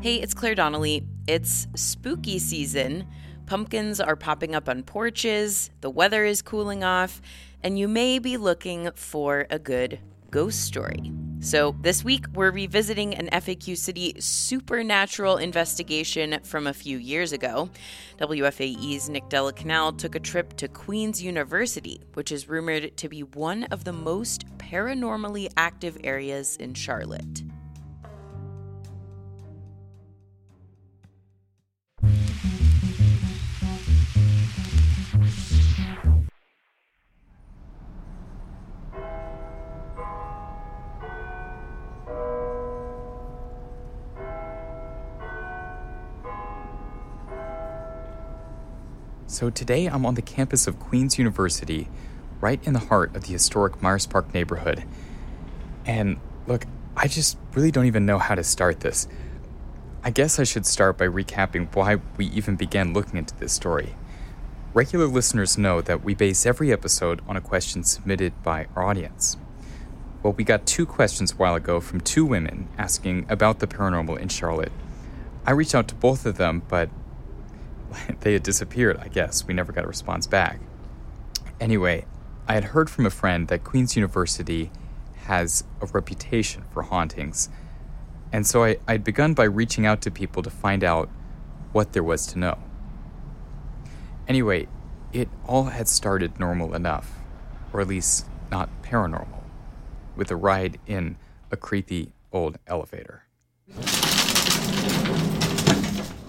Hey, it's Claire Donnelly. It's spooky season. Pumpkins are popping up on porches, the weather is cooling off, and you may be looking for a good ghost story. So, this week we're revisiting an FAQ City supernatural investigation from a few years ago. WFAE's Nick de la Canal took a trip to Queens University, which is rumored to be one of the most paranormally active areas in Charlotte. So today I'm on the campus of Queens University, right in the heart of the historic Myers Park neighborhood. And look, I just really don't even know how to start this. I guess I should start by recapping why we even began looking into this story. Regular listeners know that we base every episode on a question submitted by our audience. Well, we got two questions a while ago from two women asking about the paranormal in Charlotte. I reached out to both of them, but they had disappeared, I guess. We never got a response back. Anyway, I had heard from a friend that Queens University has a reputation for hauntings. And so I, I'd begun by reaching out to people to find out what there was to know. Anyway, it all had started normal enough, or at least not paranormal, with a ride in a creepy old elevator.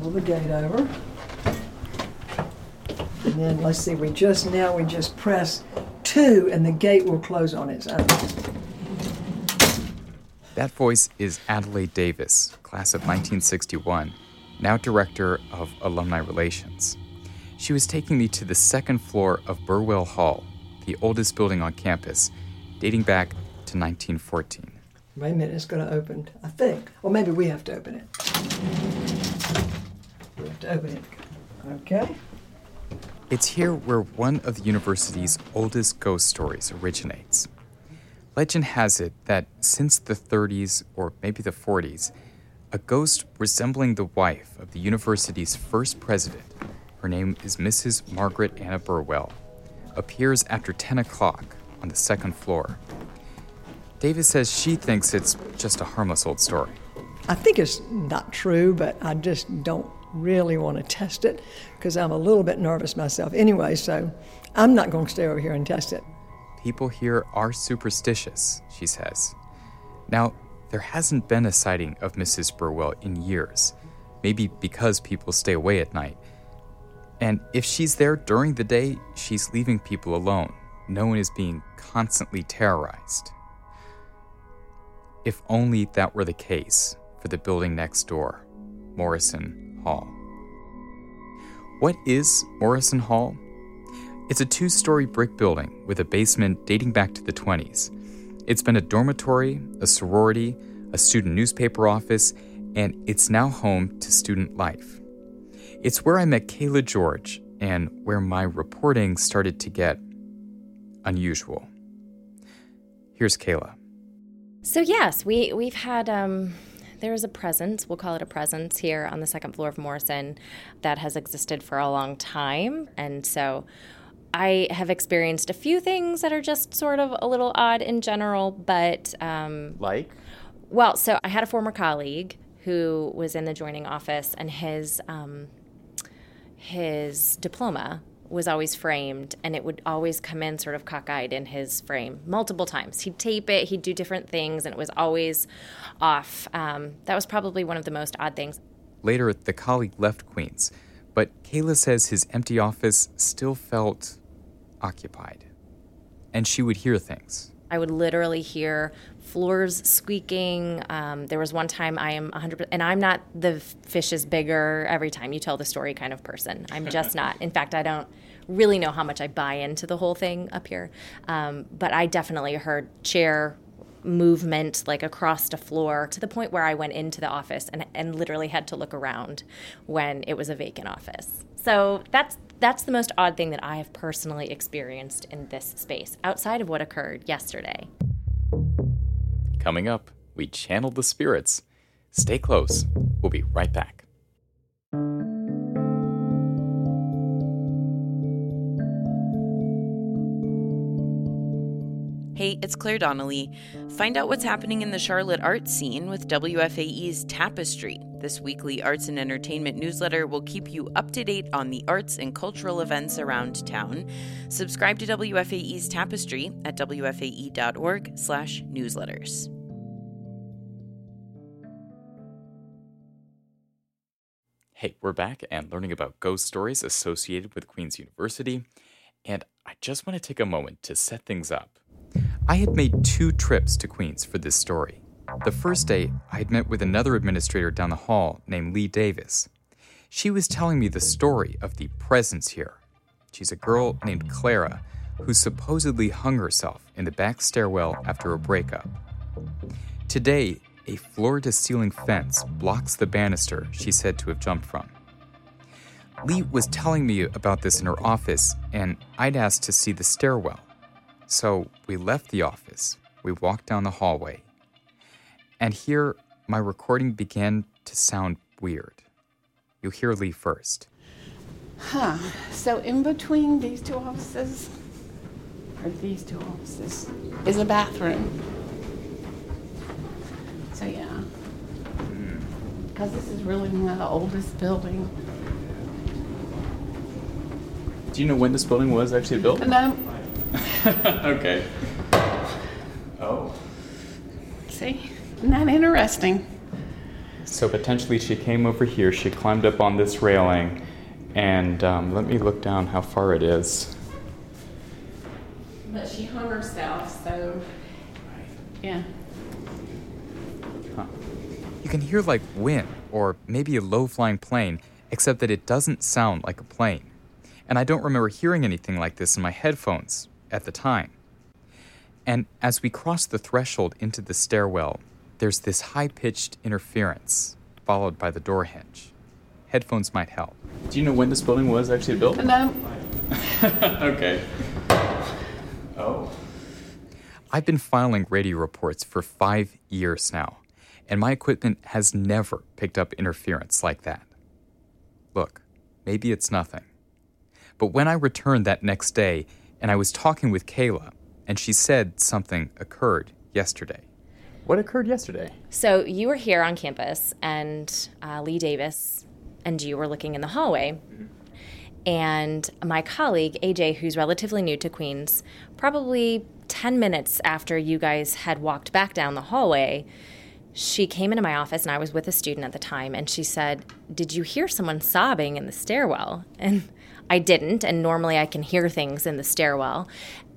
Pull the gate over. And then, let's see, we just, now we just press two and the gate will close on its own. That voice is Adelaide Davis, class of 1961, now director of alumni relations. She was taking me to the second floor of Burwell Hall, the oldest building on campus, dating back to 1914. Wait a minute, it's going to open, I think. Or maybe we have to open it. We have to open it. Okay. It's here where one of the university's oldest ghost stories originates. Legend has it that since the 30s or maybe the 40s, a ghost resembling the wife of the university's first president, her name is Mrs. Margaret Anna Burwell, appears after 10 o'clock on the second floor. Davis says she thinks it's just a harmless old story. I think it's not true, but I just don't really want to test it because I'm a little bit nervous myself anyway, so I'm not going to stay over here and test it. People here are superstitious, she says. Now, there hasn't been a sighting of Mrs. Burwell in years, maybe because people stay away at night. And if she's there during the day, she's leaving people alone. No one is being constantly terrorized. If only that were the case for the building next door, Morrison Hall. What is Morrison Hall? It's a two story brick building with a basement dating back to the 20s. It's been a dormitory, a sorority, a student newspaper office, and it's now home to student life. It's where I met Kayla George and where my reporting started to get unusual. Here's Kayla. So yes, we we've had um, there is a presence. We'll call it a presence here on the second floor of Morrison that has existed for a long time, and so I have experienced a few things that are just sort of a little odd in general, but um, like, well, so I had a former colleague who was in the joining office, and his um, his diploma was always framed and it would always come in sort of cockeyed in his frame multiple times. He'd tape it, he'd do different things, and it was always off. Um, that was probably one of the most odd things. Later, the colleague left Queens, but Kayla says his empty office still felt occupied. And she would hear things. I would literally hear floors squeaking. Um, there was one time I am 100%, and I'm not the fish is bigger every time you tell the story kind of person. I'm just not. In fact, I don't really know how much I buy into the whole thing up here. Um, but I definitely heard chair movement like across the floor to the point where I went into the office and, and literally had to look around when it was a vacant office. So that's that's the most odd thing that I have personally experienced in this space outside of what occurred yesterday. Coming up, we channeled the spirits. Stay close. We'll be right back. Hey, it's Claire Donnelly. Find out what's happening in the Charlotte art scene with WFAE's Tapestry. This weekly arts and entertainment newsletter will keep you up to date on the arts and cultural events around town. Subscribe to WFAE's Tapestry at wfae.org/newsletters. Hey, we're back and learning about ghost stories associated with Queens University, and I just want to take a moment to set things up. I had made two trips to Queens for this story. The first day, I had met with another administrator down the hall named Lee Davis. She was telling me the story of the presence here. She's a girl named Clara who supposedly hung herself in the back stairwell after a breakup. Today, a floor to ceiling fence blocks the banister she said to have jumped from. Lee was telling me about this in her office, and I'd asked to see the stairwell. So we left the office, we walked down the hallway, and here my recording began to sound weird. You'll hear Lee first. Huh. So in between these two offices, or these two offices, is a bathroom. So yeah. Hmm. Because this is really one of the oldest buildings. Do you know when this building was actually built? No, okay. Oh. see? Isn't that interesting? So potentially she came over here, she climbed up on this railing, and um, let me look down how far it is. But she hung herself, so yeah. You can hear like wind or maybe a low flying plane, except that it doesn't sound like a plane. And I don't remember hearing anything like this in my headphones at the time. And as we cross the threshold into the stairwell, there's this high pitched interference, followed by the door hinge. Headphones might help. Do you know when this building was actually built? No, okay. Oh. I've been filing radio reports for five years now, and my equipment has never picked up interference like that. Look, maybe it's nothing. But when I returned that next day and I was talking with Kayla, and she said something occurred yesterday. What occurred yesterday? So you were here on campus, and uh, Lee Davis and you were looking in the hallway. And my colleague, AJ, who's relatively new to Queens, probably 10 minutes after you guys had walked back down the hallway, she came into my office and I was with a student at the time and she said, Did you hear someone sobbing in the stairwell? And I didn't. And normally I can hear things in the stairwell.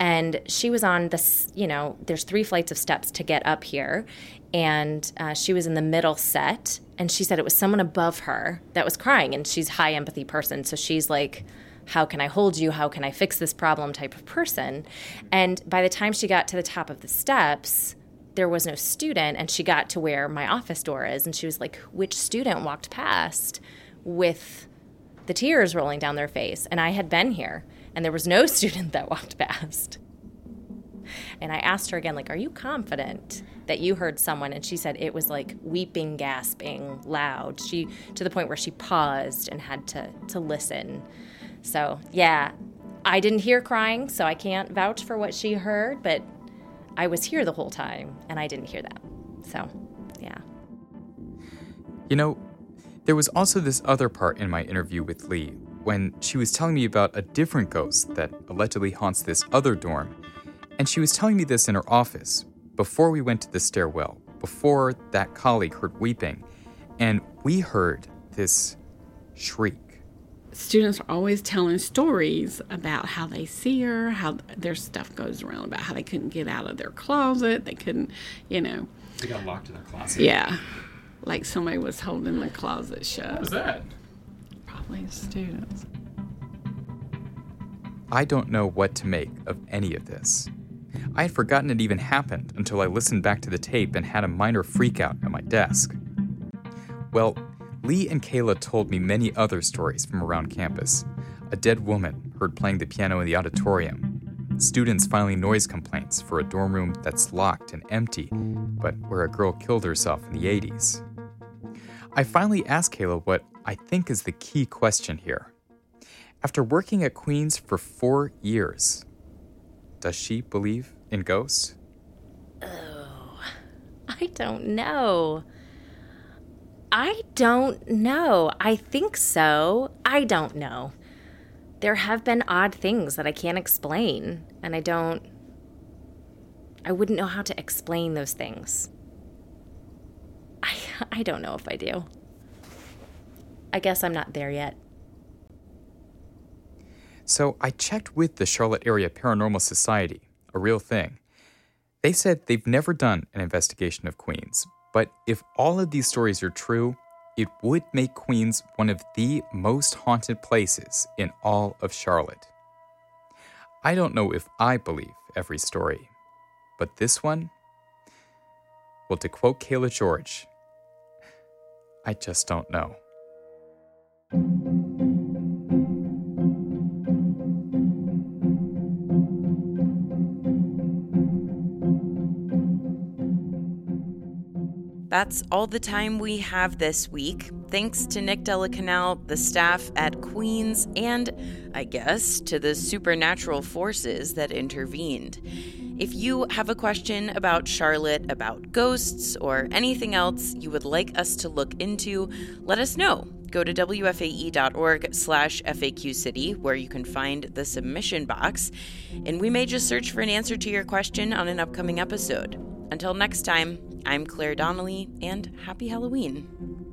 And she was on this, you know, there's three flights of steps to get up here. And uh, she was in the middle set. And she said it was someone above her that was crying. And she's high empathy person. So she's like, how can I hold you? How can I fix this problem type of person. And by the time she got to the top of the steps, there was no student. And she got to where my office door is. And she was like, which student walked past with the tears rolling down their face. And I had been here, and there was no student that walked past. And I asked her again, like, are you confident that you heard someone? And she said it was like weeping, gasping, loud. She to the point where she paused and had to to listen. So yeah, I didn't hear crying, so I can't vouch for what she heard, but I was here the whole time and I didn't hear that. So yeah. You know, there was also this other part in my interview with Lee when she was telling me about a different ghost that allegedly haunts this other dorm. And she was telling me this in her office before we went to the stairwell, before that colleague heard weeping. And we heard this shriek. Students are always telling stories about how they see her, how their stuff goes around about how they couldn't get out of their closet, they couldn't, you know. They got locked in their closet. Yeah. Like somebody was holding the closet shut. What was that? Probably students. I don't know what to make of any of this. I had forgotten it even happened until I listened back to the tape and had a minor freakout at my desk. Well, Lee and Kayla told me many other stories from around campus. A dead woman heard playing the piano in the auditorium. Students filing noise complaints for a dorm room that's locked and empty, but where a girl killed herself in the 80s. I finally asked Kayla what I think is the key question here. After working at Queens for four years, does she believe in ghosts? Oh, I don't know. I don't know. I think so. I don't know. There have been odd things that I can't explain, and I don't. I wouldn't know how to explain those things. I, don't know if I do. I guess I'm not there yet. So I checked with the Charlotte Area Paranormal Society, a real thing. They said they've never done an investigation of Queens, but if all of these stories are true, it would make Queens one of the most haunted places in all of Charlotte. I don't know if I believe every story, but this one, well, to quote Kayla George, I just don't know. That's all the time we have this week. Thanks to Nick de la Canal, the staff at Queens, and I guess to the supernatural forces that intervened. If you have a question about Charlotte, about ghosts, or anything else you would like us to look into, let us know. Go to wfae.org slash FAQ City, where you can find the submission box, and we may just search for an answer to your question on an upcoming episode. Until next time, I'm Claire Donnelly, and happy Halloween.